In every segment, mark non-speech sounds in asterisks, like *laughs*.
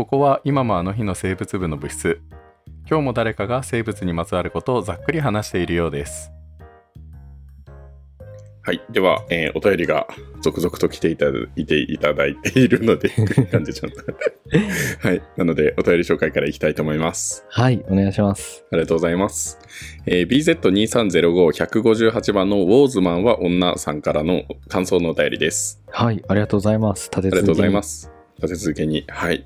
ここは今もあの日の生物部の部室。今日も誰かが生物にまつわることをざっくり話しているようです。はい。では、えーお便りが続々と来ていただいていただいているので、*laughs* 感じちゃった。*laughs* はい。なので、お便り紹介からいきたいと思います。はい、お願いします。ありがとうございます。えー BZ2305-158 番のウォーズマンは女さんからの感想のお便りです。はい、ありがとうございます。立て続けにありがとうございます。立て続けに。はい。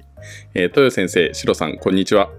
えー、豊先生、シロさん、こんにちは。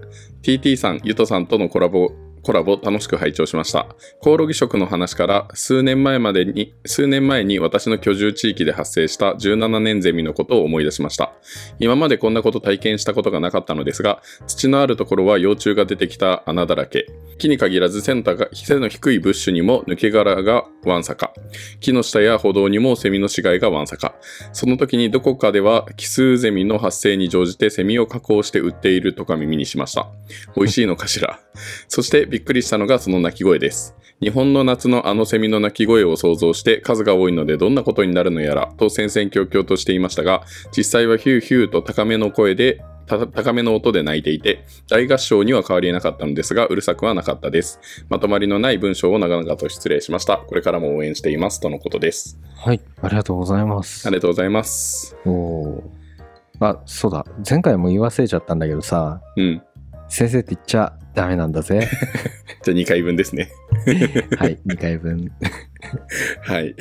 TT さん、ゆとさんとのコラボ、コラボ楽しく拝聴しました。コオロギ食の話から数年前までに、数年前に私の居住地域で発生した17年ゼミのことを思い出しました。今までこんなこと体験したことがなかったのですが、土のあるところは幼虫が出てきた穴だらけ。木に限らず背の高背の低いブッシュにも抜け殻がわんさか。木の下や歩道にもセミの死骸がわんさか。その時にどこかでは奇数ゼミの発生に乗じてセミを加工して売っているとか耳にしました。美味しいのかしら。そしてびっくりしたのがその鳴き声です。日本の夏のあのセミの鳴き声を想像して数が多いのでどんなことになるのやらと戦々恐々としていましたが、実際はヒューヒューと高めの声でた高めの音で鳴いていて、大合唱には変わりなかったのですが、うるさくはなかったです。まとまりのない文章を長々と失礼しました。これからも応援しています。とのことです。はい、ありがとうございます。ありがとうございます。お。あ、そうだ。前回も言わせちゃったんだけどさ、うん。先生って言っちゃダメなんだぜ。*laughs* じゃあ2回分ですね。*laughs* はい、2回分。*laughs* はい。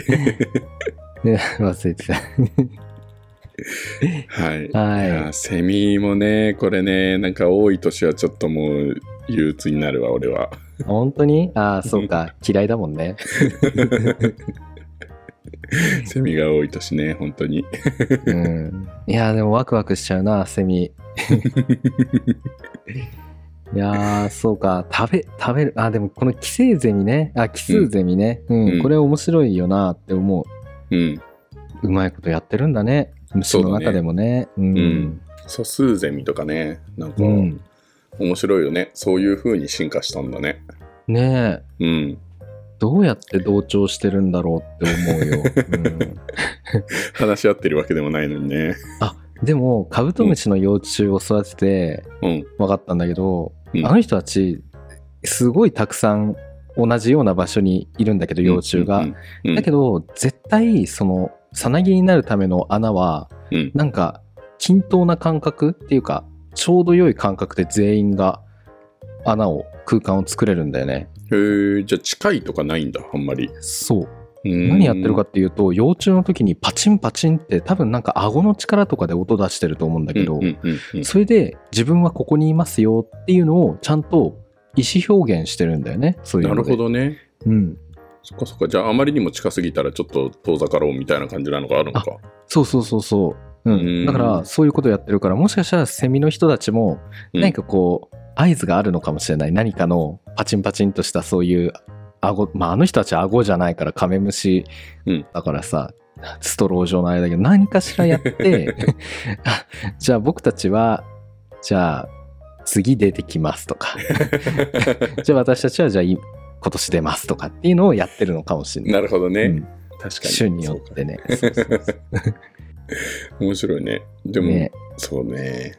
ね、忘れてた。はい。はいやセミもね、これね、なんか多い年はちょっともう憂鬱になるわ、俺は。本当に？ああ、そうか。嫌いだもんね。セミが多い年ね、本当に。うん。いやー、でもワクワクしちゃうな、セミ。いやー、そうか。食べ、食べる。あ、でもこの寄生ゼミね。あ、奇数ゼミね。うん。うんこれ面白いよなって思うん。う。うまいことやってるんだね。虫の中でもね。ううんん。素数ゼミとかね、なんかうん。面白いよね。そういう風に進化したんだね。ねえ。うん。どうやって同調してるんだろうって思うよ。うん、*laughs* 話し合ってるわけでもないのにね。でも、カブトムシの幼虫を育ててうん。分かったんだけど、うんあの人たち、すごいたくさん同じような場所にいるんだけど、幼虫が。だけど、絶対、その、さなぎになるための穴は、うん。なんか、均等な感覚っていうか、ちょうど良い感覚で全員が穴を、空間を作れるんだよね。へえ、じゃあ近いとかないんだ、あんまり。そう。何何やってるかっていうと、幼虫の時にパチンパチンって多分なんか顎の力とかで音出してると思うんだけど、うんうんうんうんそれで自分はここにいますよっていうのをちゃんと意思表現してるんだよね。そういうな。るほどね。うん。そっかそっか。じゃああまりにも近すぎたらちょっと遠ざかろうみたいな感じなのがあるのか。そうそうそうそう。うん。うんだからそういうことやってるから、もしかしたらセミの人たちもうん何かこう、合図があるのかもしれない。何かのパチンパチンとしたそういう顎、まああの人たちは顎じゃないからカメムシうんだからさ、ストロー状のあれだけど何かしらやって、*laughs* あじゃあ僕たちは、じゃあ次出てきますとか、*laughs* じゃあ私たちはじゃあい今年出ますとかっていうのをやってるのかもしれない。なるほどね。うん確かに。種によってね。*laughs* 面白いね。でも、ねそうね。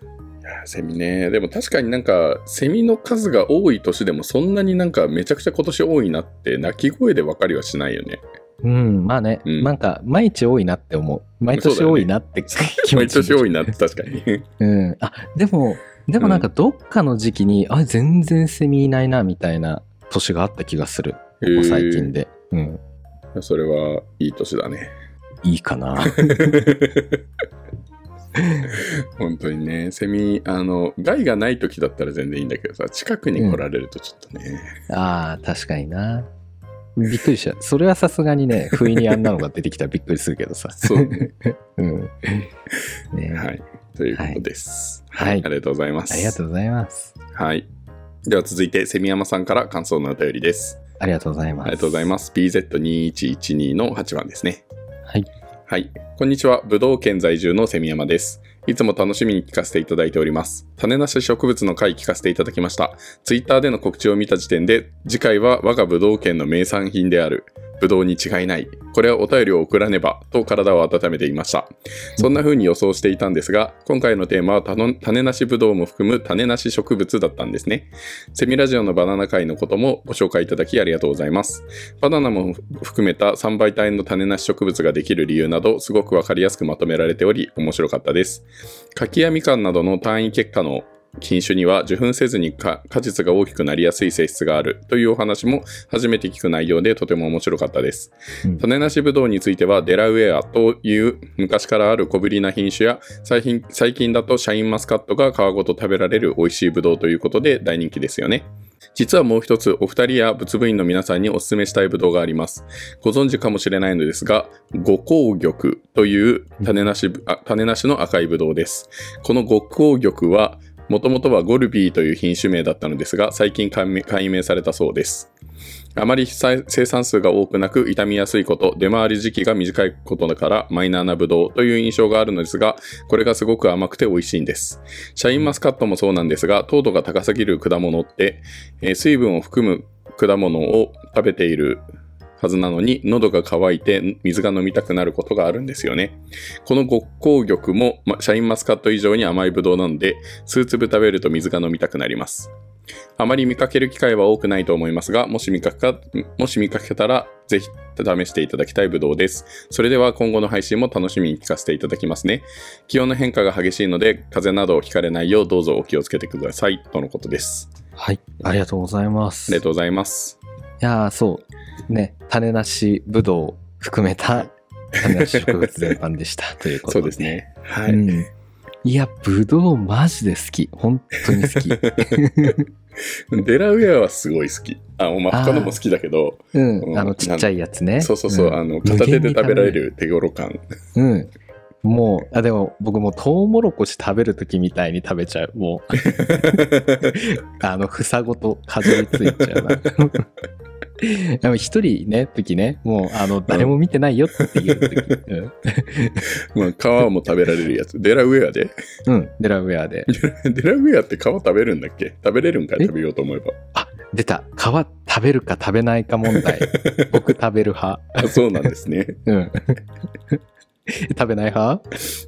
セミね。でも確かになんか、セミの数が多い年でもそんなになんかめちゃくちゃ今年多いなって、鳴き声で分かりはしないよね。うん、まあね、うんなんか毎日多いなって思う。毎年多いなって気持毎ち年多いなって確かに。うん。あ、でも、でもなんかどっかの時期に、あ、全然セミいないな、みたいな年があった気がする。ここ最近で。うん。それはいい年だね。いいかな。*laughs* *laughs* 本当にね、セミ、あの、害がない時だったら全然いいんだけどさ、近くに来られるとちょっとね。ああ、確かにな。びっくりした。それはさすがにね、不意にあんなのが出てきたらびっくりするけどさ。そうね。*laughs* うん。ね、はい。ということです。はいありがとうございます。ありがとうございます。はい。では続いて、セミヤマさんから感想のお便りです。ありがとうございます。ありがとうございます。BZ2112 の8番ですね。はい。はい。こんにちは。武道県在住のセミヤマです。いつも楽しみに聞かせていただいております。種なし植物の回聞かせていただきました。ツイッターでの告知を見た時点で、次回は我が武道県の名産品である、ブドウに違いない。これはお便りを送らねば、と体を温めていました。そんな風に予想していたんですが、今回のテーマは種なしブドウも含む種なし植物だったんですね。セミラジオのバナナ界のこともご紹介いただきありがとうございます。バナナも含めた3倍体の種なし植物ができる理由など、すごくわかりやすくまとめられており、面白かったです。柿やみかんなどの単位結果の品種には受粉せずにか果実が大きくなりやすい性質があるというお話も初めて聞く内容でとても面白かったです。うん種なしブドウについてはデラウェアという昔からある小ぶりな品種や最近最近だとシャインマスカットが皮ごと食べられる美味しいブドウということで大人気ですよね。実はもう一つお二人や仏部員の皆さんにお勧めしたいブドウがあります。ご存知かもしれないのですが、五香玉という種なしあ種なしの赤いブドウです。この五香玉はもともとはゴルビーという品種名だったのですが、最近解明されたそうです。あまり生産数が多くなく傷みやすいこと、出回り時期が短いことだからマイナーなブドウという印象があるのですが、これがすごく甘くて美味しいんです。シャインマスカットもそうなんですが、糖度が高すぎる果物って、え水分を含む果物を食べているはずなのに、喉が渇いて水が飲みたくなることがあるんですよね。この極香玉も、まシャインマスカット以上に甘いブドウなので、数粒食べると水が飲みたくなります。あまり見かける機会は多くないと思いますが、もし見かけかもし見かけたら、ぜひ試していただきたいブドウです。それでは今後の配信も楽しみに聞かせていただきますね。気温の変化が激しいので、風邪などをひかれないようどうぞお気をつけてください。とのことです。はい。ありがとうございます。ありがとうございます。いやーそう。ね、種なしぶどう含めた *laughs* 種なし植物全般でした。ということそうです。ね。はい。うん。いや、ぶどうマジで好き。本当に好き。*laughs* デラウェアはすごい好き。あ、まあ、他のも好きだけど、うん。うんあの、ちっちゃいやつね。そうそうそう、んあの、片手で食べられ。る手頃感。うん。もう、*laughs* あ、でも僕もうトウモロコシ食べるときみたいに食べちゃう。もう、*laughs* あの、房ごとかじりついちゃうな。*laughs* でも一人ね、時ね、もう、あの、誰も見てないよっていう時。うん。まあ、皮も食べられるやつ。デラウェアでうん、デラウェアで。デラウェアって皮食べるんだっけ？食べれるんかい？え？食べようと思えば。出た。皮食べるか食べないか問題。僕食べる派。あ、そうなんですね。うん。*laughs* 食べない派？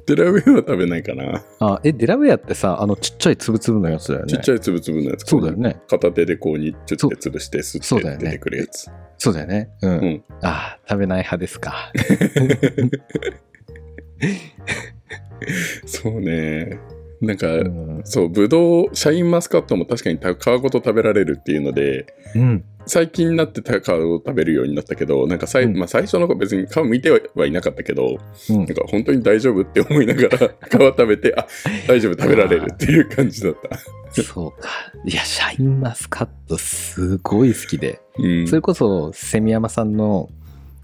デラウェアは食べないかな。あ、え、デラウェアってさ、あの、ちっちゃいつぶつぶのやつだよね。ちっちゃいつぶつぶのやつ。そうだよね。片手でこうにちょっと潰して吸ってそうだよね出てくるやつ。そうだよね。うん。うんあー食べない派ですか。*laughs* そうね。なんか、うん。そう、ぶどう、シャインマスカットも確かにた皮ごと食べられるっていうので、うん。最近になってた皮を食べるようになったけど、なんかさい、うんまあ、最初の子別に皮剥いてはいなかったけど、うんなんか本当に大丈夫って思いながら *laughs* 皮食べて、あ、大丈夫食べられるっていう感じだった。そうか。いや、シャインマスカットすごい好きで。うん。それこそ、セミヤマさんの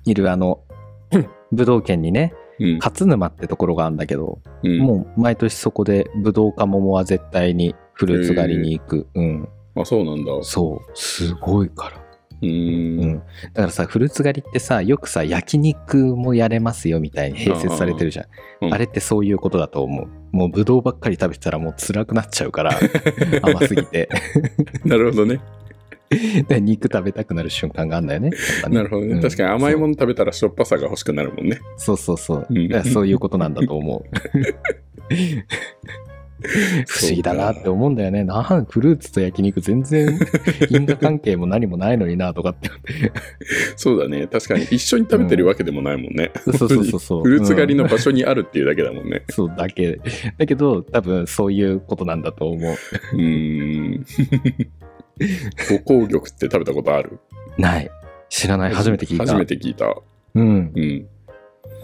いるあの、*clears throat* 武道県にね、うん勝沼ってところがあるんだけど、うん、もう毎年そこでブドウか桃は絶対にフルーツ狩りに行く。うん。あ、そうなんだ。そう。すごいから。うーん。うん。だからさ、フルーツ狩りってさ、よくさ、焼肉もやれますよみたいに併設されてるじゃん。うんあれってそういうことだと思う。もうブドウばっかり食べてたらもう辛くなっちゃうから、*laughs* 甘すぎて。なるほどね。*laughs* で肉食べたくなる瞬間があるんだよね。ねなるほどね。うん確かに甘いもの食べたらしょっぱさが欲しくなるもんね。そうそうそう。そういうことなんだと思う。*laughs* *laughs* 不思議だなって思うんだよね。なんフルーツと焼肉全然 *laughs* 因果関係も何もないのになとかって。そうだね。確かに一緒に食べてるわけでもないもんね。そうそうそうそう。フルーツ狩りうんの場所にあるっていうだけだもんね。そうだけ。だけど、多分そういうことなんだと思う。うーん。五香玉って食べたことある？ない。知らない。初めて聞いた。初めて聞いた。うん。うん。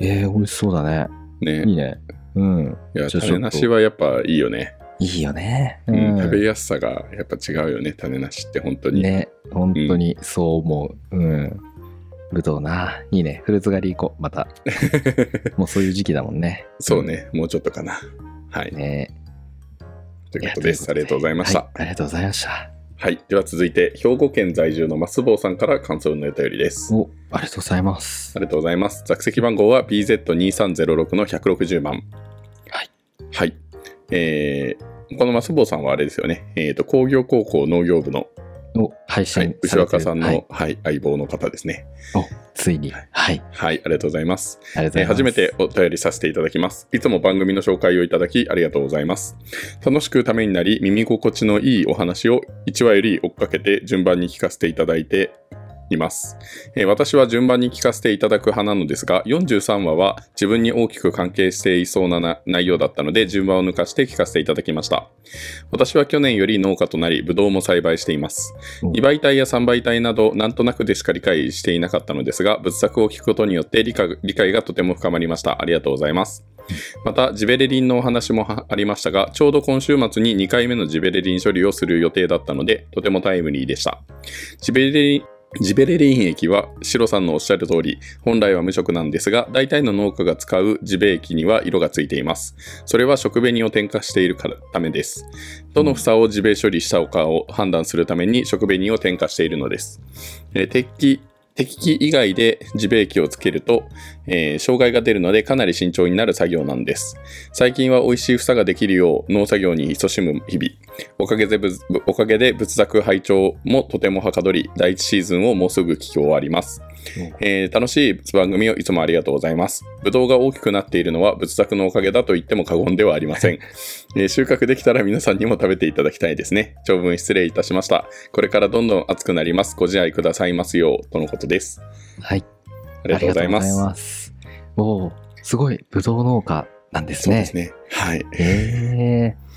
えー、美味しそうだね。ねいいね。うん。いや、種なしはやっぱいいよね。いいよね。うん食べやすさがやっぱ違うよね、種なしって本当に。ね、本当にそう思う。うん。ぶどうな。いいね。フルーツ狩り行こう。また。*laughs* もうそういう時期だもんね。そうね、もうちょっとかな。はい。ねということです。ありがとうございました。はいありがとうございました。はい。では続いて、兵庫県在住のマスボウさんから感想のお便りです。お、ありがとうございますあ。りがとうございます。座席番号は BZ2306 の160番。はい。はい。えー、このマスボウさんはあれですよね。えっ、と、工業高校農業部のを配はい信。牛若さんの、ははいい、相棒の方ですね。おついに。はい。あはい、ありがとうございます。りがとうございます。えー初めてお便りさせていただきます。いつも番組の紹介をいただきありがとうございます。楽しくためになり、耳心地のいいお話を1話より追っかけて順番に聞かせていただいています。えー私は順番に聞かせていただく派なのですが、43話は自分に大きく関係していそうなな内容だったので、順番を抜かして聞かせていただきました。私は去年より農家となり、ブドウも栽培しています。うん2倍体や3倍体など、なんとなくでしか理解していなかったのですが、仏作を聞くことによって理解理解がとても深まりました。ありがとうございます。また、ジベレリンのお話もはありましたが、ちょうど今週末に2回目のジベレリン処理をする予定だったので、とてもタイムリーでした。ジベレリンジベレリン液は、シロさんのおっしゃる通り、本来は無色なんですが、大体の農家が使うジベ液には色がついています。それは食紅を添加しているからためです。どの房をジベ処理したかを判断するために食紅を添加しているのです。えー適適期以外でジベ液をつけると、えー障害が出るのでかなり慎重になる作業なんです。最近は美味しい房ができるよう農作業に勤しむ日々。おかげでぶおかげで仏作拝聴もとてもはかどり、第一シーズンをもうすぐ聞き終わります。えー楽しい番組をいつもありがとうございます。ぶどうが大きくなっているのは仏作のおかげだと言っても過言ではありません。*laughs* えー収穫できたら皆さんにも食べていただきたいですね。長文失礼いたしました。これからどんどん熱くなります。ご自愛くださいますよう、とのことです。はい。ありがとうございます。ます。おーすごい、ぶどう農家なんですね。そうですね。はい。へえ。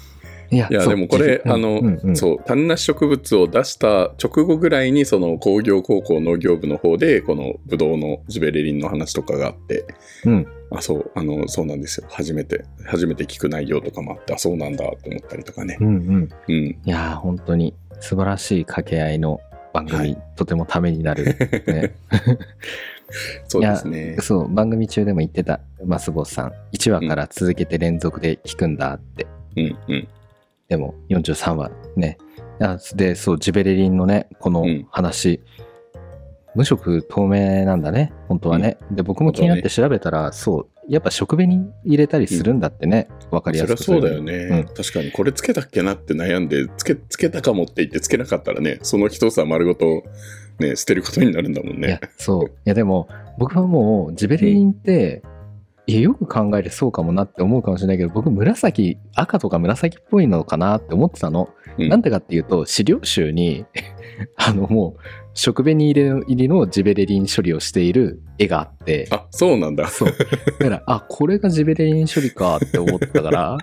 いや、いや、でもこれ、うんあの、うんうんそう、種なし植物を出した直後ぐらいに、その工業高校農業部の方で、このブドウのジベレリンの話とかがあって、うん。あ、そう、あの、そうなんですよ。初めて、初めて聞く内容とかもあって、あ、そうなんだと思ったりとかねう。んうん。うん。いやー、本当に素晴らしい掛け合いの番組、はいとてもためになる、ね。*laughs* そうですね。そう、番組中でも言ってた、マスボスさん。1話から続けて連続で聞くんだって。うん、うん。でも、43話ね。あで、そう、ジベレリンのね、このうん話、無色透明なんだね、本当はね。で、僕も気になって調べたら、そう、やっぱ食紅に入れたりするんだってね、わ、かりやそりすくゃそうだよね、うん確かに、これつけたっけなって悩んで、つけ、つけたかもって言ってつけなかったらね、その一房丸ごと、ね、捨てることになるんだもんいやね。、そう。いや、でも、僕はもう、ジベレリンって、いや、よく考えてそうかもなって思うかもしれないけど、僕、紫、赤とか紫っぽいのかなって思ってたの。うんなんでかっていうと、資料集に、*laughs* あの、もう、食紅入りの入りのジベレリン処理をしている絵があって、あ、そうなんだ。そう。だから、あ、これがジベレリン処理かって思ったから、*laughs* も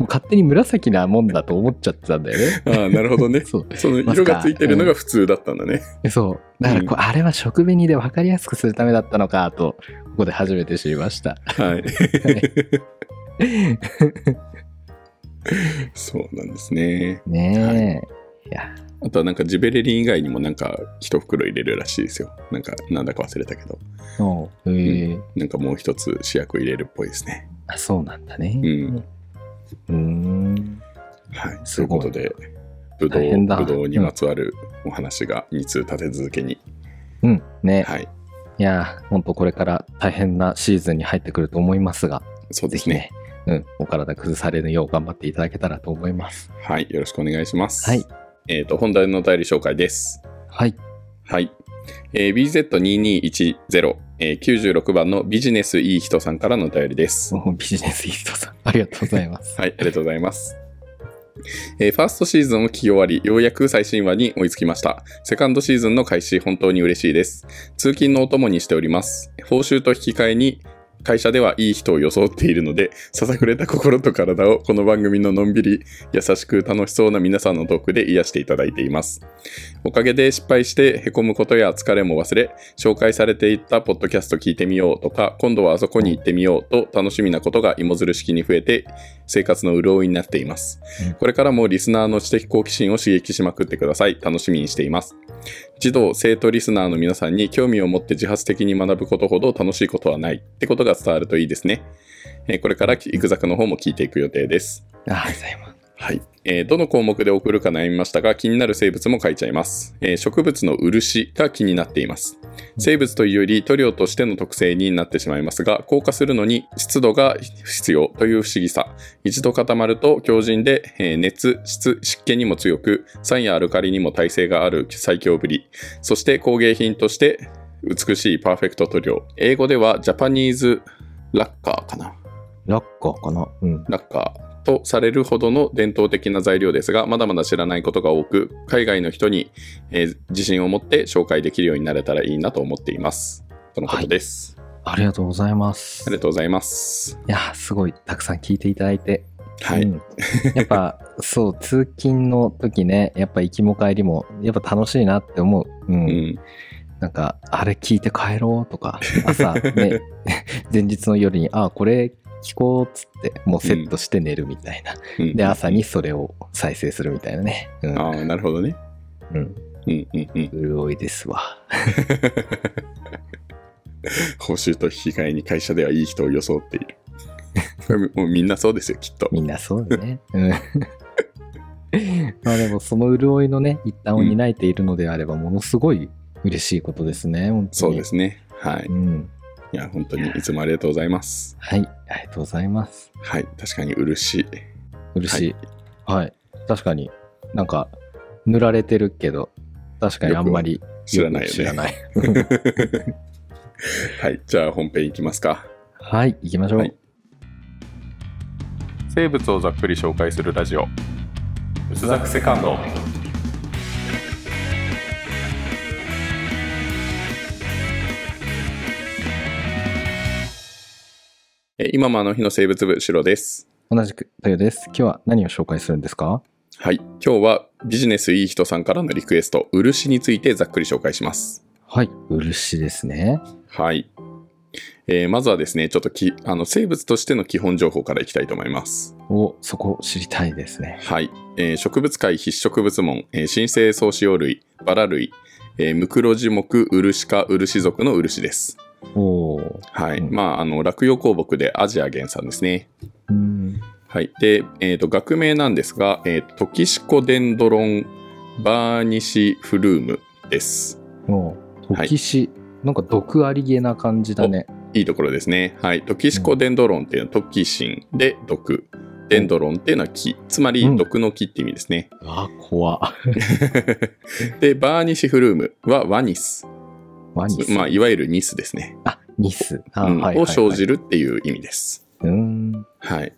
う勝手に紫なもんだと思っちゃってたんだよね。あなるほどね。そう。その色がついてるのが普通だったんだね。そう。だからこう、あれは食紅で分かりやすくするためだったのかと、ここで初めて知りました。はい。*laughs* そうなんですね。ねえ。いや、あとはなんかジベレリン以外にもなんか一袋入れるらしいですよ。なんかなんだか忘れたけど。へえなんかもう一つ主役入れるっぽいですね。あ、そうなんだね。うん。うーん。はい。すごいということで、ぶどう、にまつわるお話が2通立て続けに。うん。ね。はい。いや、本当これから大変なシーズンに入ってくると思いますが、そうですね。ね、うん、お体崩されぬよう頑張っていただけたらと思います。はい。よろしくお願いします。はい。えっ、と、本題のお便り紹介です。はい。はい。えー BZ2210、えー96番のビジネスいい人さんからのお便りです。ビジネスイーストさん、*laughs* ありがとうございます。はい、ありがとうございます。えーファーストシーズンを聞き終わり、ようやく最新話に追いつきました。セカンドシーズンの開始、本当に嬉しいです。通勤のお供にしております。報酬と引き換えに、会社ではいい人を装っているので、ささくれた心と体をこの番組ののんびり、優しく楽しそうな皆さんのトークで癒していただいています。おかげで失敗して凹むことや疲れも忘れ、紹介されていったポッドキャスト聞いてみようとか、今度はあそこに行ってみようと楽しみなことが芋づる式に増えて、生活の潤いになっています。うんこれからもリスナーの知的好奇心を刺激しまくってください。楽しみにしています。児童、生徒リスナーの皆さんに興味を持って自発的に学ぶことほど楽しいことはないってことが伝わるといいですね。えーこれからイグザクの方も聞いていく予定です。ありがとうございます。はい。えーどの項目で送るか悩みましたが、気になる生物も書いちゃいます。えー植物の漆が気になっています。生物というより塗料としての特性になってしまいますが、硬化するのに湿度が必要という不思議さ。一度固まると強靭で、えー熱、湿、湿気にも強く、酸やアルカリにも耐性がある最強ぶり。そして工芸品として美しいパーフェクト塗料。英語ではジャパニーズラッカーかな。ラッカーかな？うん。ラッカーとされるほどの伝統的な材料ですが、まだまだ知らないことが多く、海外の人に、えー自信を持って紹介できるようになれたらいいなと思っています。とのことです。ありがとうございます。ありがとうございます。いや、すごい、たくさん聞いていただいて。はい。うんやっぱ、*laughs* そう、通勤の時ね、やっぱ行きも帰りも、やっぱ楽しいなって思う。うん。うん。なんか、あれ聞いて帰ろうとか、朝ね、*laughs* 前日の夜に、あ、これ聞こうっつって、もうセットして寝るみたいな。うんで、朝にそれを再生するみたいなね。うん。ああ、なるほどね。うん。うんうんうん。潤いですわ。*laughs* 報酬と引き換えに会社ではいい人を装っている。*laughs* もうみんなそうですよ、きっと。みんなそうだね。うん。まあでも、その潤いのね、一端を担えているのであれば、ものすごい嬉しいことですね。本当にそうですね。はい。うん。いや、本当にいつもありがとうございます。はい。ありがとうございます。はい。確かに漆。嬉しい。はい。確かになんか、塗られてるけど、確かにあんまり知らないよね知らない。*laughs* はい。じゃあ本編いきますか。はい、行きましょう。はい生物をざっくり紹介するラジオ薄ザクセカンド今もあの日の生物部、シロです。同じく、とよです。今日は何を紹介するんですか？はい。今日はビジネスいい人さんからのリクエスト、漆についてざっくり紹介します。はい、漆ですね。はい。えーまずはですね、ちょっときあの生物としての基本情報からいきたいと思います。お、そこ知りたいですね。はい。えー植物界必植物門、えー新生草子葉類、バラ類、えームクロジ目漆科漆属の漆です。おー。はい。うんまあ、あの、落葉鉱木でアジア原産ですね。うん。はい。で、えっ、と、学名なんですが、えートキシコデンドロンバーニシフルームです。おトキシ、なんか毒ありげな感じだね。いいところですね。はい。トキシコデンドロンっていうのはトキシンで毒。デンドロンっていうのは木。つまりうん毒の木って意味ですね。あ、怖 *laughs* で、バーニシフルームはワニス。ワニス。まあ、いわゆるニスですね。あ、ニス。あ、うん。を生じるっていう意味です。うーん。はい。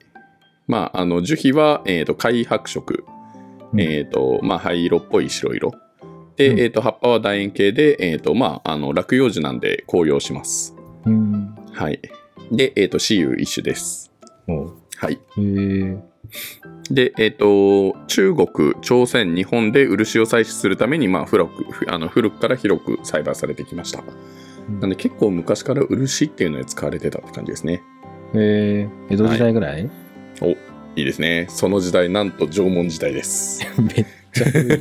まあ、あの、樹皮は、えっ、と、灰白色。うんえっ、と、まあ、灰色っぽい白色。で、うんえっ、と、葉っぱは楕円形で、えっ、と、まあ、あの、落葉樹なんで紅葉します。うん。はい。で、えっ、と、雌雄一種です。はい。へえ。で、えっ、と、中国、朝鮮、日本で漆を採取するために、まあ、古く、ふあの古くから広く栽培されてきました。なんで、結構昔から漆っていうので使われてたって感じですね。へえ。江戸時代ぐらい、お、いいですね。その時代、なんと縄文時代です。*laughs* めっちゃ古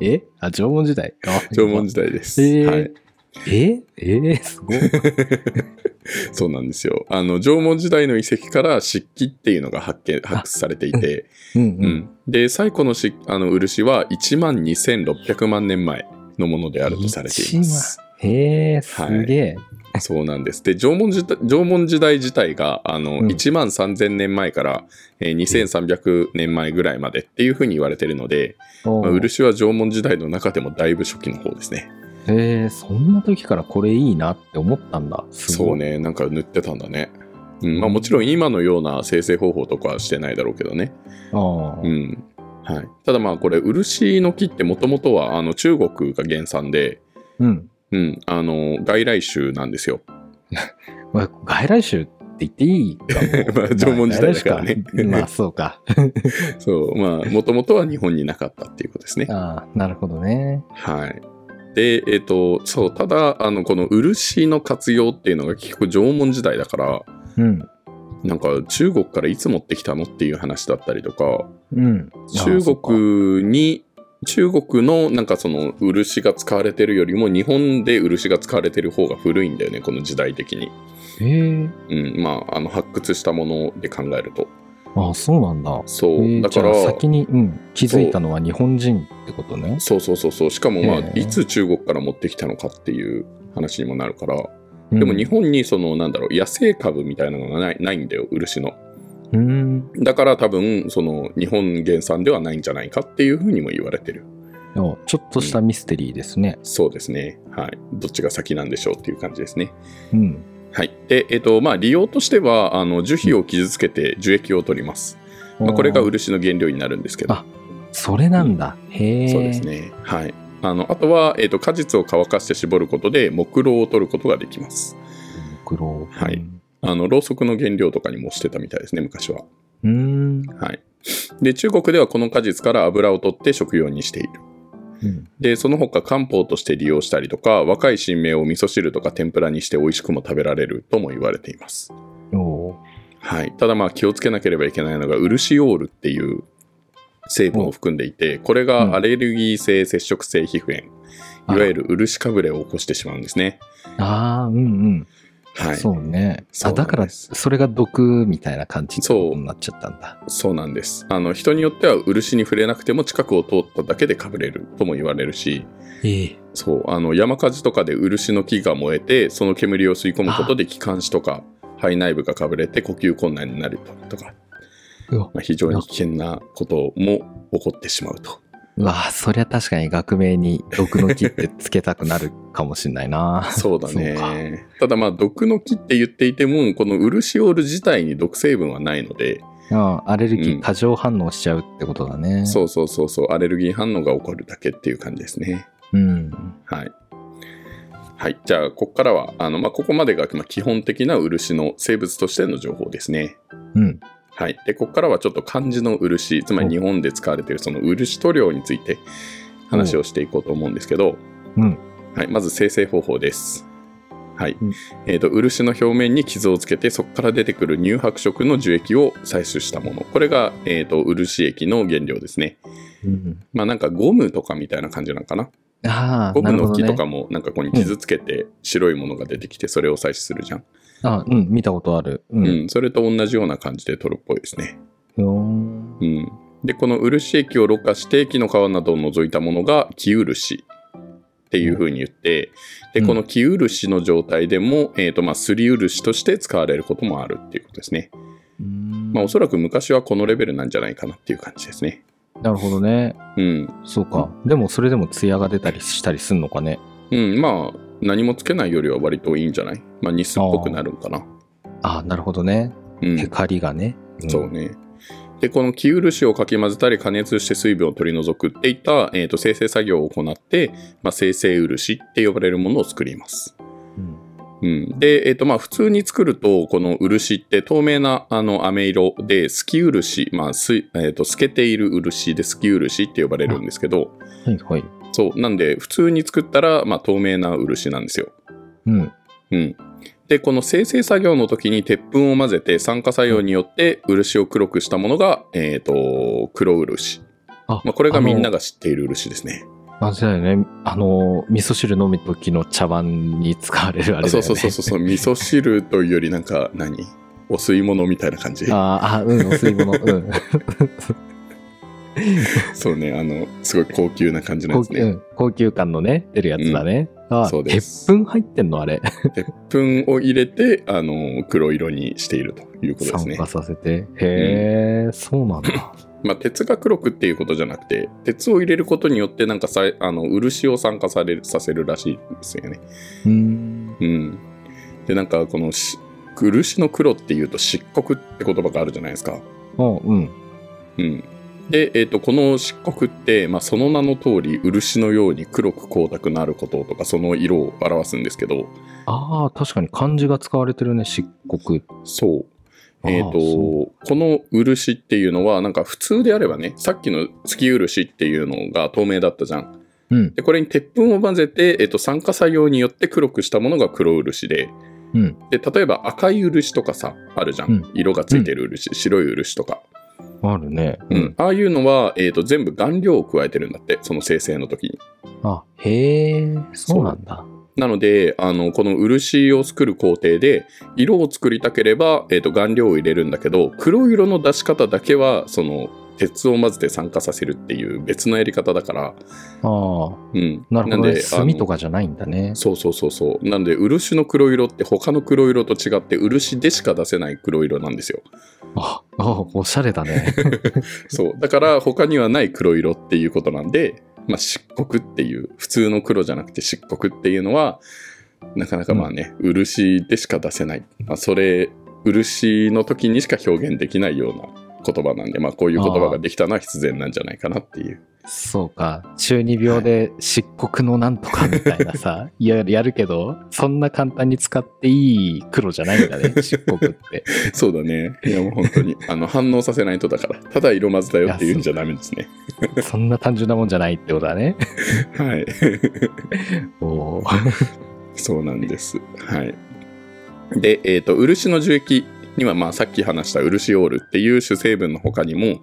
い。え？あ、縄文時代あ縄文時代です。へーはい。え？え？ー、すごい。*laughs* そうなんですよ。あの、縄文時代の遺跡から漆器っていうのが発見、発掘されていて、うんううん。ん。で、最古のしあの漆は1万2600万年前のものであるとされています。へえ、すげえ。そうなんです。で、縄文時代縄文時代自体が、あの、うん1万3000年前から、えー2300年前ぐらいまでっていうふうに言われてるので、まあ、漆は縄文時代の中でもだいぶ初期の方ですね。へえ、そんな時からこれいいなって思ったんだ。そうね、なんか塗ってたんだね。うん、まあもちろん今のような生成方法とかはしてないだろうけどね。ああ。うん。はい。ただまあこれ、漆の木ってもともとはあの中国が原産で、うん。うん、あの、外来種なんですよ。*laughs* まあ外来種って言っていいかも *laughs* まあ縄文時代だからねまあそうか。*laughs* そう、まあもともとは日本になかったっていうことですね。ああ、なるほどね。はい。で、えっ、と、そう、ただ、あの、この漆の活用っていうのが結構縄文時代だから、うん。なんか中国からいつ持ってきたのっていう話だったりとか、うん。中国に、中国のなんかその漆が使われてるよりも日本で漆が使われてる方が古いんだよね、この時代的に。へえ。うん、まあ、あの発掘したもので考えると。ああ、そうなんだ。そう、えーだから先に、うん、気づいたのは日本人ってことね。そうそうそうそう。しかもまあへえいつ中国から持ってきたのかっていう話にもなるから、うん。でも日本にそのなんだろう野生株みたいなのがないないんだよ漆の。うん。だから多分その日本原産ではないんじゃないかっていうふうにも言われてる。おちょっとしたミステリーですね。そうですね。はい。どっちが先なんでしょうっていう感じですね。うん。はい。でえっ、とまあ利用としてはあの樹皮を傷つけて樹液を取ります、まあ、これが漆の原料になるんですけど。あそれなんだ。へえ。そうです。ね。はい。あのあとは、えー、と果実を乾かして絞ることで木ろうを取ることができます。黒。はい。あのろうそくの原料とかにもしてたみたいですね昔は。うん。はい。で中国ではこの果実から油を取って食用にしているうん。でその他漢方として利用したりとか若い新芽を味噌汁とか天ぷらにして美味しくも食べられるとも言われています。はい、ただまあ気をつけなければいけないのがウルシオールっていう成分を含んでいてこれがアレルギー性接触性皮膚炎、いわゆる漆かぶれを起こしてしまうんですね。ああ、うんうん。はい。そうね。あ、だから、それが毒みたいな感じそうになっちゃったんだ。そう。なんです。あの人によっては漆に触れなくても近くを通っただけでかぶれるとも言われるし。ええ。そう。あの山火事とかで漆の木が燃えてその煙を吸い込むことで気管支とか肺内部がかぶれて呼吸困難になるとか、まあ、非常に危険なことも起こってしまうとうわそりゃ確かに学名に毒の木ってつけたくなるかもしんないな。*laughs* そうだね。ただまあ毒の木って言っていてもこのウルシオール自体に毒成分はないので、うん、アレルギうんー過剰反応しちゃうってことだね。そうそうそうそうアレルギー反応が起こるだけっていう感じですね。う。うん。はい。はい。じゃあ、ここからは、あの、まあ、ここまでが、まあ、基本的な漆の生物としての情報ですね。うん。はい。で、ここからはちょっと漢字の漆、つまり日本で使われているその漆塗料について話をしていこうと思うんですけど、うん。はい。まず生成方法です。はい。うんえっ、と、漆の表面に傷をつけて、そこから出てくる乳白色の樹液を採取したもの。これが、えっ、と、漆液の原料ですね。うん、まあ、なんかゴムとかみたいな感じなのかな？ああ、ゴムの木とかもなんかここに傷つけて白いものが出てきてそれを採取するじゃん。あうん、見たことある。う。うんん、それと同じような感じで取るっぽいですね。うん。で、この漆液をろ過して木の皮などを除いたものが木漆っていう風に言って、で、うんこの木漆の状態でも、えっ、と、まあ、すり漆として使われることもあるっていうことですね。うんまあ、おそらく昔はこのレベルなんじゃないかなっていう感じですね。なるほどね。うん。そうか。でもそれでも艶が出たりしたりすんのかね。うん、まあ、何もつけないよりは割といいんじゃない？まあ、ニスっぽくなるんかな。ああ、なるほどね。うん。テカリがね。んそうね。で、この木漆をかき混ぜたり加熱して水分を取り除くっていった、えー、と生成作業を行って、まあ、生成漆って呼ばれるものを作ります。うんうん、で、えーとまあ、普通に作るとこの漆って透明なあの飴色で透き漆、まあすえー、と透けている漆で透き漆って呼ばれるんですけどはいはい。そうなんで普通に作ったら、まあ、透明な漆なんですよ。うん。うん。で、この生成作業の時に鉄粉を混ぜて酸化作用によって漆を黒くしたものが、えっ、と、黒漆。あ、まあ、これがみんなが。が知っている漆ですね。あ、そうだよね。あの、味噌汁飲む時の茶碗に使われるあれだよね。そうそうそうそう、味噌汁というよりなんか何？お吸い物みたいな感じ。あーあ、うん、お吸い物。うん。*laughs* *laughs* そうね、あの、すごい高級な感じのやつね。高級うん高級感のね、出るやつだね。あそうです鉄粉入ってんのあれ。鉄粉を入れて、あの、黒色にしているということですね酸化。させて。へえ、そうなんだ。*laughs* まあ、鉄が黒くっていうことじゃなくて、鉄を入れることによって、なんかさあの漆を酸化されるさせるらしいんですよね。うーん。うん。で、なんかこのし漆の黒っていうと漆黒って言葉があるじゃないですか。おうん。うん。で、えっ、と、この漆黒って、まあ、その名の通り、漆のように黒く光沢のあることとか、その色を表すんですけど、ああ、確かに漢字が使われてるね、漆黒。そう。えっ、と、そこの漆っていうのは、なんか普通であればね、さっきの月漆っていうのが透明だったじゃん。うん。で、これに鉄粉を混ぜて、えっ、と、酸化作用によって黒くしたものが黒漆で、うん。で、例えば赤い漆とかさ、あるじゃん。うん色がついてる漆、白い漆とか。あるね。うん。。ああいうのは、えっ、と、全部顔料を加えてるんだって、その生成の時に。あ、へえ、そうなんだ。なので、あの、この漆を作る工程で、色を作りたければ、えっ、と、顔料を入れるんだけど、黒色の出し方だけは、その、鉄を混ぜて酸化させるっていう別のやり方だから、ああ、うん。なるほど、ね。炭とかかじゃないんだね。そうそうそうそう。なんで、漆の黒色って他の黒色と違って、漆でしか出せない黒色なんですよ。ああ、おしゃれだね。*laughs* そう。だから、他にはない黒色っていうことなんで、まあ、漆黒っていう、普通の黒じゃなくて漆黒っていうのは、なかなかまあね、漆でしか出せない。まあ、それ、漆の時にしか表現できないような言葉なんで、まあ、こういう言葉ができたのは必然なんじゃないかなっていう。そうか。中二病で漆黒のなんとかみたいなさ、*laughs* ややるけど、そんな簡単に使っていい黒じゃないんだね、*laughs* 漆黒って。そうだね。いや、もう本当に、あの、反応させないとだから、ただ色混ぜだよって言うんじゃダメですね。そんな単純なもんじゃないってことだね。はい。*laughs* おーそうなんです。はい。で、えっ、と、漆の樹液には、まあ、さっき話した漆オールっていう主成分の他にも、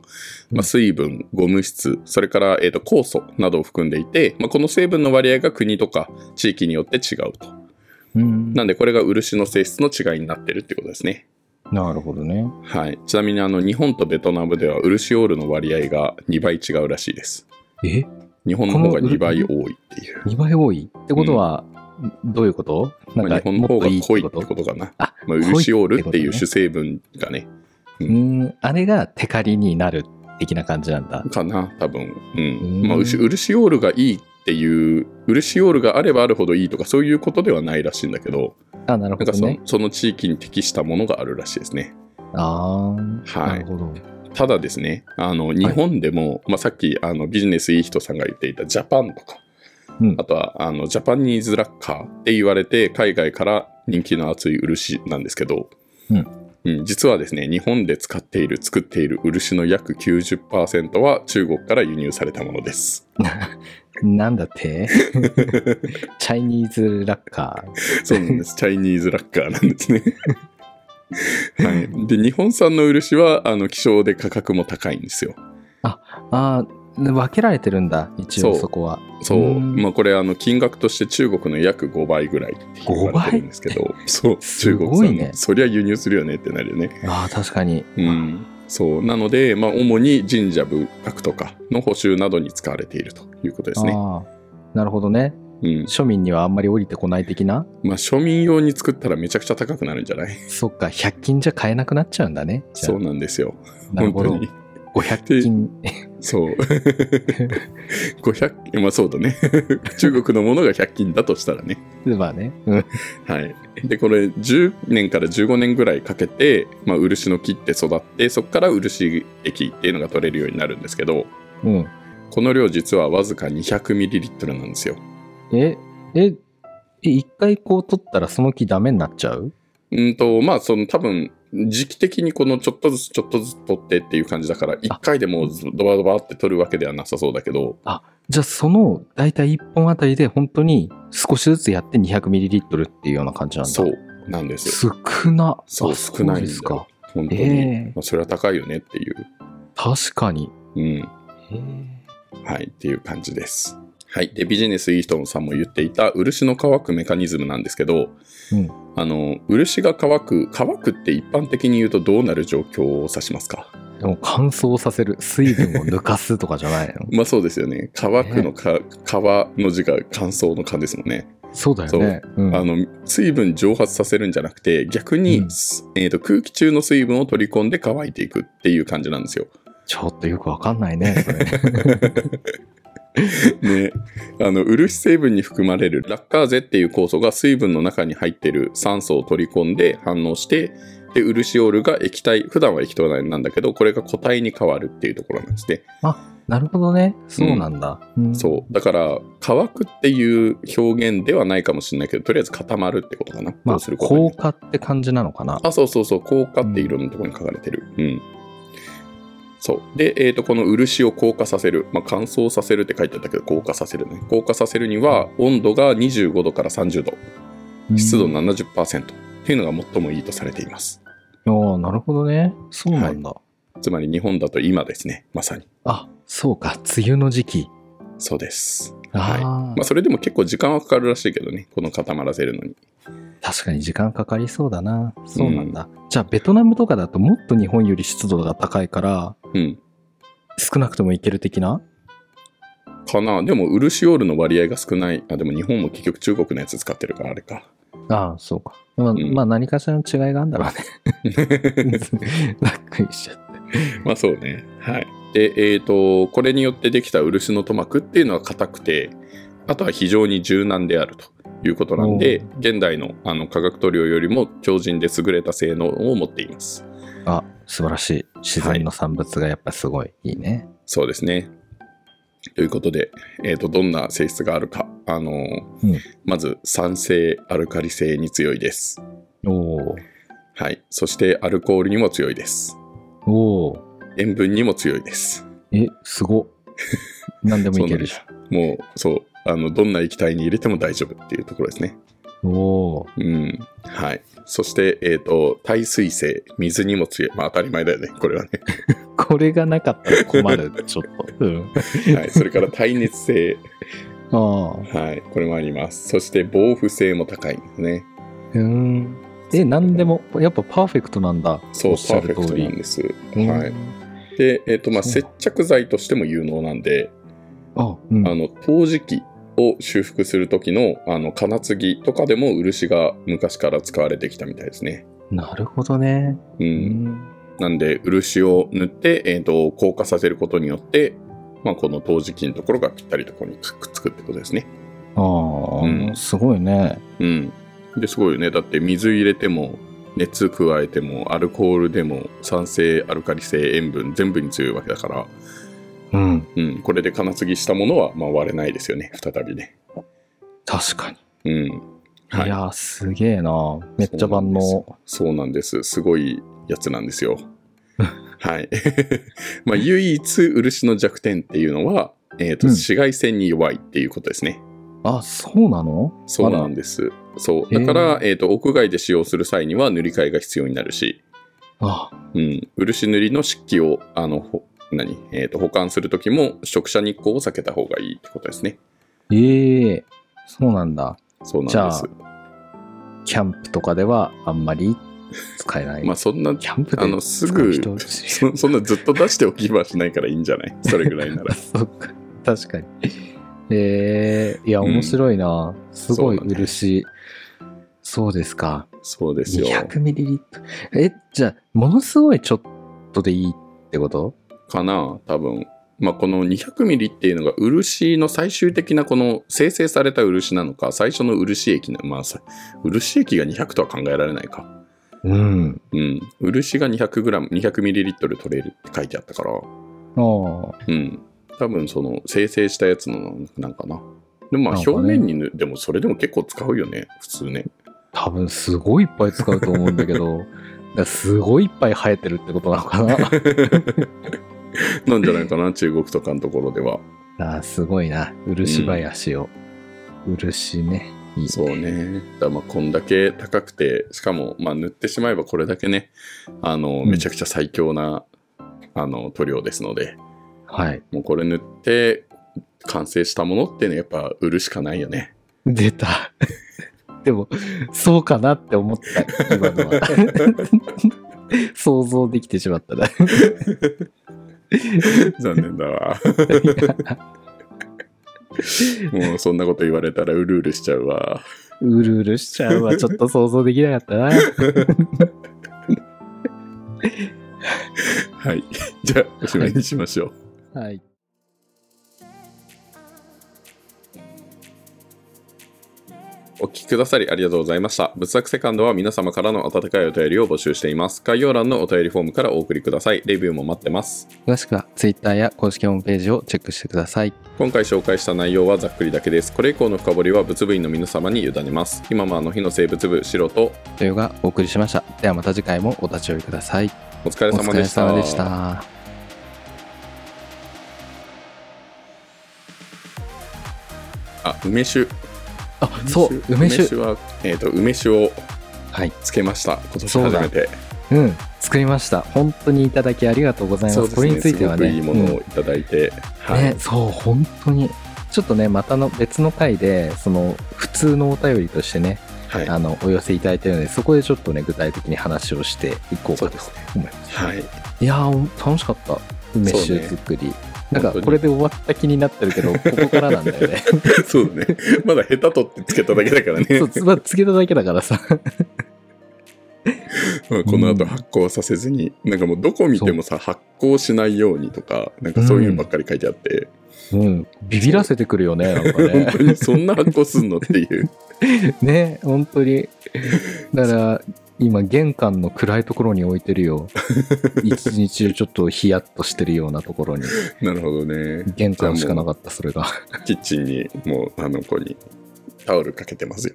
まあ、水分、ゴム質、それから、えっ、と、酵素などを含んでいて、まあ、この成分の割合が国とか地域によって違うと。うんなんで、これが漆の性質の違いになってるってことですね。なるほどね。はい。ちなみに、あの、日本とベトナムでは漆オールの割合が2倍違うらしいです。え？日本の方がこの2倍多いっていう。?2 倍多い？ってことは、どういうこと？なんまあ、か日本の方が濃いってことかな。あ、まあ、漆オールっていう主成分がね、うん、あれがテカリになる的な感じなんだ。かな、多分。うん。うんまあ、漆漆オールがいいっていう、漆オールがあればあるほどいいとか、そういうことではないらしいんだけど、あ、なるなんかその,、ほどね。その地域に適したものがあるらしいですね。ああ、はいなるほど。ただですね、あの、日本でも、まあ、さっき、あの、ビジネスいい人さんが言っていたジャパンとか、うんあとは、あの、ジャパニーズラッカーって言われて、海外から人気の熱い漆なんですけど、うんうん実はですね、日本で使っている、作っている漆の約90%は中国から輸入されたものです。*laughs* なんだって？*laughs* チャイニーズラッカそうなんです。*laughs* チャイニーズラッカーなんですね。はい。で、日本産の漆は、あの、希少で価格も高いんですよ。ー。ああ、分けられてるんだ、一応そこは。そう。うんまあ、これ、あの、金額として中国の約5倍ぐらいって言われてるんですけど、そう、す中国産、ごいねそりゃ輸入するよねってなるよね。ああ、確かに。うん。そう。なので、まあ、主に神社仏閣とかの補修などに使われているということですね。ああ、なるほどね。うん。庶民にはあんまり降りてこない的な？まあ、庶民用に作ったらめちゃくちゃ高くなるんじゃない？そっか、100均じゃ買えなくなっちゃうんだね。そうなんですよ。なるほど本当。に。500均。そう。*laughs* 500、まあそうだね。*laughs* 中国のものが100均だとしたらね。まあね。うん。はい。で、これ10年から15年ぐらいかけて、まあ、漆の木って育って、そこから漆液っていうのが取れるようになるんですけど、うん。この量実はわずか 200ml なんですよ。え、え、え一回こう取ったらその木ダメになっちゃう？うんと、まあ、その多分、時期的にこのちょっとずつちょっとずつ取ってっていう感じだから、1回でもうドバドバって取るわけではなさそうだけど、じゃあその大体1本あたりで本当に少しずつやって 200ml っていうような感じなんだ。そうなんですよ。少な。そうあ少ないんですか。本当に。ええまあ、それは高いよねっていう。確かに。うん。えはい、っていう感じです。はい。で、ビジネスいい人さんも言っていた、漆の乾くメカニズムなんですけど、うんあの、漆が乾く、乾くって一般的に言うとどうなる状況を指しますか？でも乾燥させる。水分を抜かすとかじゃないの？*laughs* まあそうですよね。乾くのか、乾の字が乾燥の乾ですもんね。そうだよね。うんあの、水分蒸発させるんじゃなくて、逆に、うんえーと、空気中の水分を取り込んで乾いていくっていう感じなんですよ。ちょっとよくわかんないね。それ *laughs* *laughs* ね、あの漆成分に含まれるラッカーゼっていう酵素が水分の中に入ってる酸素を取り込んで反応してで漆オールが液体普段は液体なんだけどこれが固体に変わるっていうところなんですね、なるほどね。そうなんだ。うん。そう。だから乾くっていう表現ではないかもしれないけどとりあえず固まるってことかな、まあ、こうすることに硬化って感じなのかな。あそうそうそう。硬化っていろんなところに書かれてる。うんそう。で、えっ、と、この漆を硬化させる。まあ、乾燥させるって書いてあったけど、硬化させるね。硬化させるには、温度が25度から30度。湿度うん70%っていうのが最もいいとされています。ああ、なるほどね。そうなんだ。つまり日本だと今ですね、まさに。あ、そうか。梅雨の時期。そうです。あはい。あ、まあ、それでも結構時間はかかるらしいけどね、この固まらせるのに。確かに時間かかりそうだな。そうなんだ。じゃあ、ベトナムとかだともっと日本より湿度が高いから、うん。少なくともいける的な？かな。でも、漆オールの割合が少ない。あ、でも日本も結局中国のやつ使ってるから、あれか。ああ、そうか。まあ、んまあ何かしらの違いがあるんだろうね。*laughs* ざっくりしちゃって。まあそうね。はい。で、えっ、と、これによってできた漆の塗膜っていうのは硬くて、あとは非常に柔軟であるということなんで、現代のあの化学塗料よりも強靭で優れた性能を持っています。あ、素晴らしい。自然の産物がやっぱすごいいいね。そうですね。ということで、えっ、と、どんな性質があるか。あのーうんまず酸性、アルカリ性に強いです。おおはい。そしてアルコールにも強いです。おお塩分にも強いです。え、すごっ。*laughs* 何でもいけるじもう、そう、あの、どんな液体に入れても大丈夫っていうところですね。ゃん。おおうん。はい。そして、えっ、と、耐水性、水にも強い。まあ当たり前だよね、これはね。*laughs* これがなかったら困る、*laughs* ちょっと。うん。はい。それから耐熱性。ああ。はい。これもあります。そして、防腐性も高いんですね。うーん。え、何でも、やっぱパーフェクトなんだ。そう、パーフェクトなん。です。うんはい。で、えっ、と、まあ、接着剤としても有能なんで、あ、うん。あの、陶磁器を修復する時の、あの、金継ぎとかでも漆が昔から使われてきたみたいですね。なるほどね。う。うんん。なんで、漆を塗って、えっ、と、硬化させることによって、まあ、この陶磁器のところがぴったりとここにくっつくってことですね。ああ、うんすごいね。うん。で、すごいよね。だって水入れても、熱加えても、アルコールでも、酸性、アルカリ性、塩分、全部に強いわけだから、うん。うん。これで金継ぎしたものは、まあ、割れないですよね。再びね。確かに。うん。はいいやー、すげえな。めっちゃ万能。そうなんです。すごいやつなんですよ。*laughs* はい。*laughs* まあ、唯一、漆の弱点っていうのは、えっ、と、うん紫外線に弱いっていうことですね。あ、そうなの？そうなんです。そう。だから、えっ、と、屋外で使用する際には塗り替えが必要になるし、あ、うん。漆塗りの湿気を、あの、ほ何？えっ、と、保管するときも、直射日光を避けた方がいいってことですね。ええそうなんだ。そうなんです。キャンプとかではあんまり使えない。まあ、そんな、キャンプであの、すぐ、そそんなずっと出しておきはしないからいいんじゃない？それぐらいなら。*laughs* そっか。確かに。ええいや、うん面白いな。すごいそうだね漆。そうですか。そうですよ。200ml。え、じゃあ、ものすごいちょっとでいいってこと？かな多分。まあ、この200ミリっていうのが漆の最終的なこの生成された漆なのか、最初の漆液な、まあさ、漆液が200とは考えられないか。うん。うん。漆が 200g、200ミリリットル取れるって書いてあったから、ああ。うん。多分その生成したやつのなんかな。でもまあ表面に塗、でもそれでも結構使うよね、普通ね。多分すごいいっぱい使うと思うんだけど、*laughs* すごいいっぱい生えてるってことなのかな *laughs* なんじゃないかな、中国とかのところでは。あーすごいな。漆林を。漆ね。いいね。そうね。だまあこんだけ高くて、しかもまあ塗ってしまえばこれだけね、あの、うんめちゃくちゃ最強な、あの塗料ですので、はい。もうこれ塗って完成したものってね、やっぱ売るしかないよね。出た。*laughs* でも、そうかなって思った、今のは。想像できてしまったな。*laughs* 残念だわ。*laughs* もうそんなこと言われたらうるうるしちゃうわ。うるうるしちゃうわ。ちょっと想像できなかったな。はい。じゃあ、おしまいにしましょう。はい。お聞きくださりありがとうございました。仏作セカンドは皆様からの温かいお便りを募集しています。概要欄のお便りフォームからお送りください。レビューも待ってます。詳しくは Twitter や公式ホームページをチェックしてください。今回紹介した内容はざっくりだけです。これ以降の深掘りは仏部員の皆様に委ねます。今もあの日の生物部、白とというがお送りしました。ではまた次回もお立ち寄りください。お疲れお疲れ様でした。様でした。あ、梅酒。あ、そう、梅酒。は、えっ、と、梅酒をはい。つけました。今年初めて。うん。作りました。本当にいただきありがとうございます。これについてはね。いいものうんをいただいて、はい。ね、そう、本当にちょっとね、またの別の回で、その、普通のお便りとしてね、はい。あの、お寄せいただいてるので、そこでちょっとね、具体的に話をしていこうかと思います。はい。いやー、楽しかった。梅酒作り。なんか、これで終わった気になってるけど、ここからなんだよね。*laughs* そうだね。まだ下手とってつけただけだからね。そう、つまあ、つけただけだからさ。まあこの後発酵させずに、なんかもうどこ見てもさ、発酵しないようにとか、なんかそういうのばっかり書いてあって、うん。ビビらせてくるよね、なんか本ね。当にそんな発酵すんのっていう。*laughs* ね、本当に。だから、今、玄関の暗いところに置いてるよ。*laughs* 一日中ちょっとヒヤッとしてるようなところに。なるほどね。玄関しかなかった、それが。*laughs* キッチンにもうあの子にタオルかけてますよ。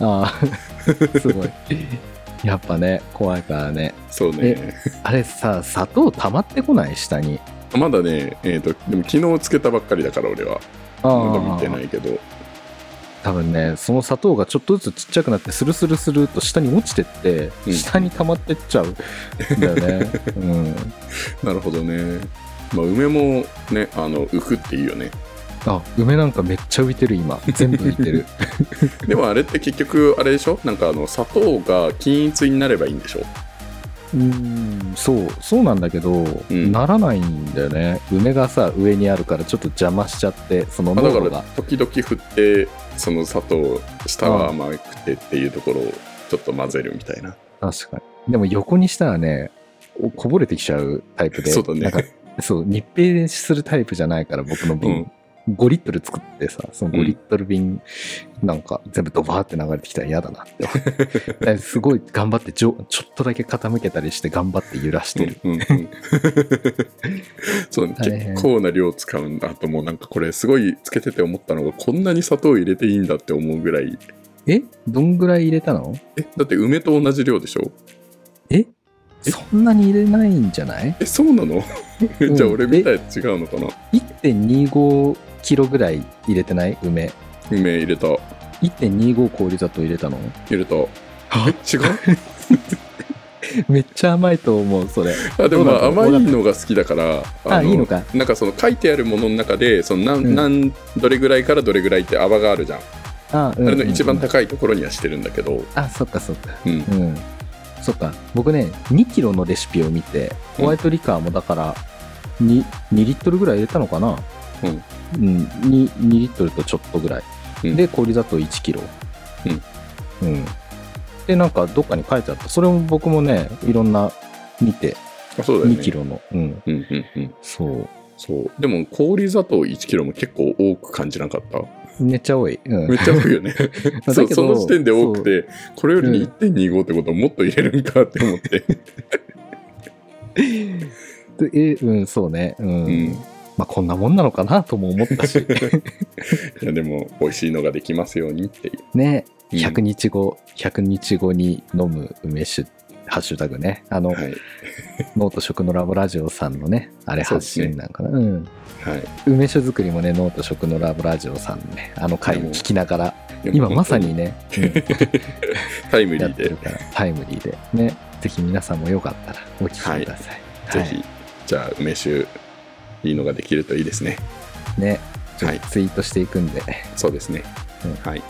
ああ、すごい。やっぱね、怖いからね。そうね。あれさ、砂糖溜まってこない？下に。まだね、えっ、と、でも昨日つけたばっかりだから俺は。まだ見てないけど。多分ね、その砂糖がちょっとずつちっちゃくなって、スルスルスルっと下に落ちてって、うん下に溜まってっちゃうんだよね。*laughs* うん。なるほどね。まあ、梅もね、あの、浮くっていうよね。あ、梅なんかめっちゃ浮いてる、今。全部浮いてる。*laughs* でもあれって結局、あれでしょ？なんかあの、砂糖が均一になればいいんでしょ？うーん、そう、そうなんだけど、んならないんだよね。梅がさ、上にあるからちょっと邪魔しちゃって、そのあだから。時々振ってその砂糖下は甘くてっていうところをちょっと混ぜるみたいな確かに。でも横にしたらね、おこぼれてきちゃうタイプで。そうだねなんかそう、密閉するタイプじゃないから、僕の瓶。うん5リットル作ってさ、その5リットル瓶、なんか全部ドバーって流れてきたら嫌だなって *laughs* すごい頑張ってちょ、ちょっとだけ傾けたりして頑張って揺らしてる。うんうんうん。*laughs* そうね結構な量使うんだあともうなんかこれすごいつけてて思ったのがこんなに砂糖入れていいんだって思うぐらい。え？どんぐらい入れたの？えだって梅と同じ量でしょ？え？そんなに入れないんじゃない？えそうなの？ん *laughs* じゃあ俺みたい違うのかな ?1.25 キロぐらい入れてない？梅。梅入れた。1.25氷砂糖入れたの？入れた。え違う？*laughs* めっちゃ甘いと思う、それ。あでもまあ甘いのが好きだからあ、のいいのか。なんかその書いてあるものの中でそのなん、うん。なんどれぐらいからどれぐらいって泡があるじゃん、あ、うんあれの一番うんうん高いところにはしてるんだけど、あ、そっかそっか。うん。うん。そっか。僕ね、2キロのレシピを見て、ホワイトリカーもだから2、2リットルぐらい入れたのかな？うんうん。2, 2リットルとちょっとぐらい。うんで、氷砂糖1キロ。うん。うん。で、なんかどっかに書いてあった。それも僕もね、いろんな見て、あそうだよね2キロの。うん。うんうんうんそう。そうでも氷砂糖1キロも結構多く感じなかった？めっちゃ多い。うんめっちゃ多いよね *laughs* だそその時点で多くてこれよりうん1.25ってことはもっと入れるんかって思って、*laughs* でえ、うん、そうね。うん。うんまあ、こんなもんなのかなとも思ったし。*laughs* いやでも美味しいのができますようにっていうね。うん100日後、100日後に飲む梅酒、ハッシュタグね。あの、はい *laughs* ノート食のラボラジオさんのね、あれ発信なんかな。うん。はい梅酒作りもね、ノート食のラボラジオさんのね、あの回を聞きながら、今まさにね、*laughs* うんタイムリーでタイムリーで。ね。ぜひ皆さんもよかったらお聞きください。ぜひ、じゃあ梅酒いいのができるといいですね。ね。はい。とツイートしていくんで、そうですね、うん。はい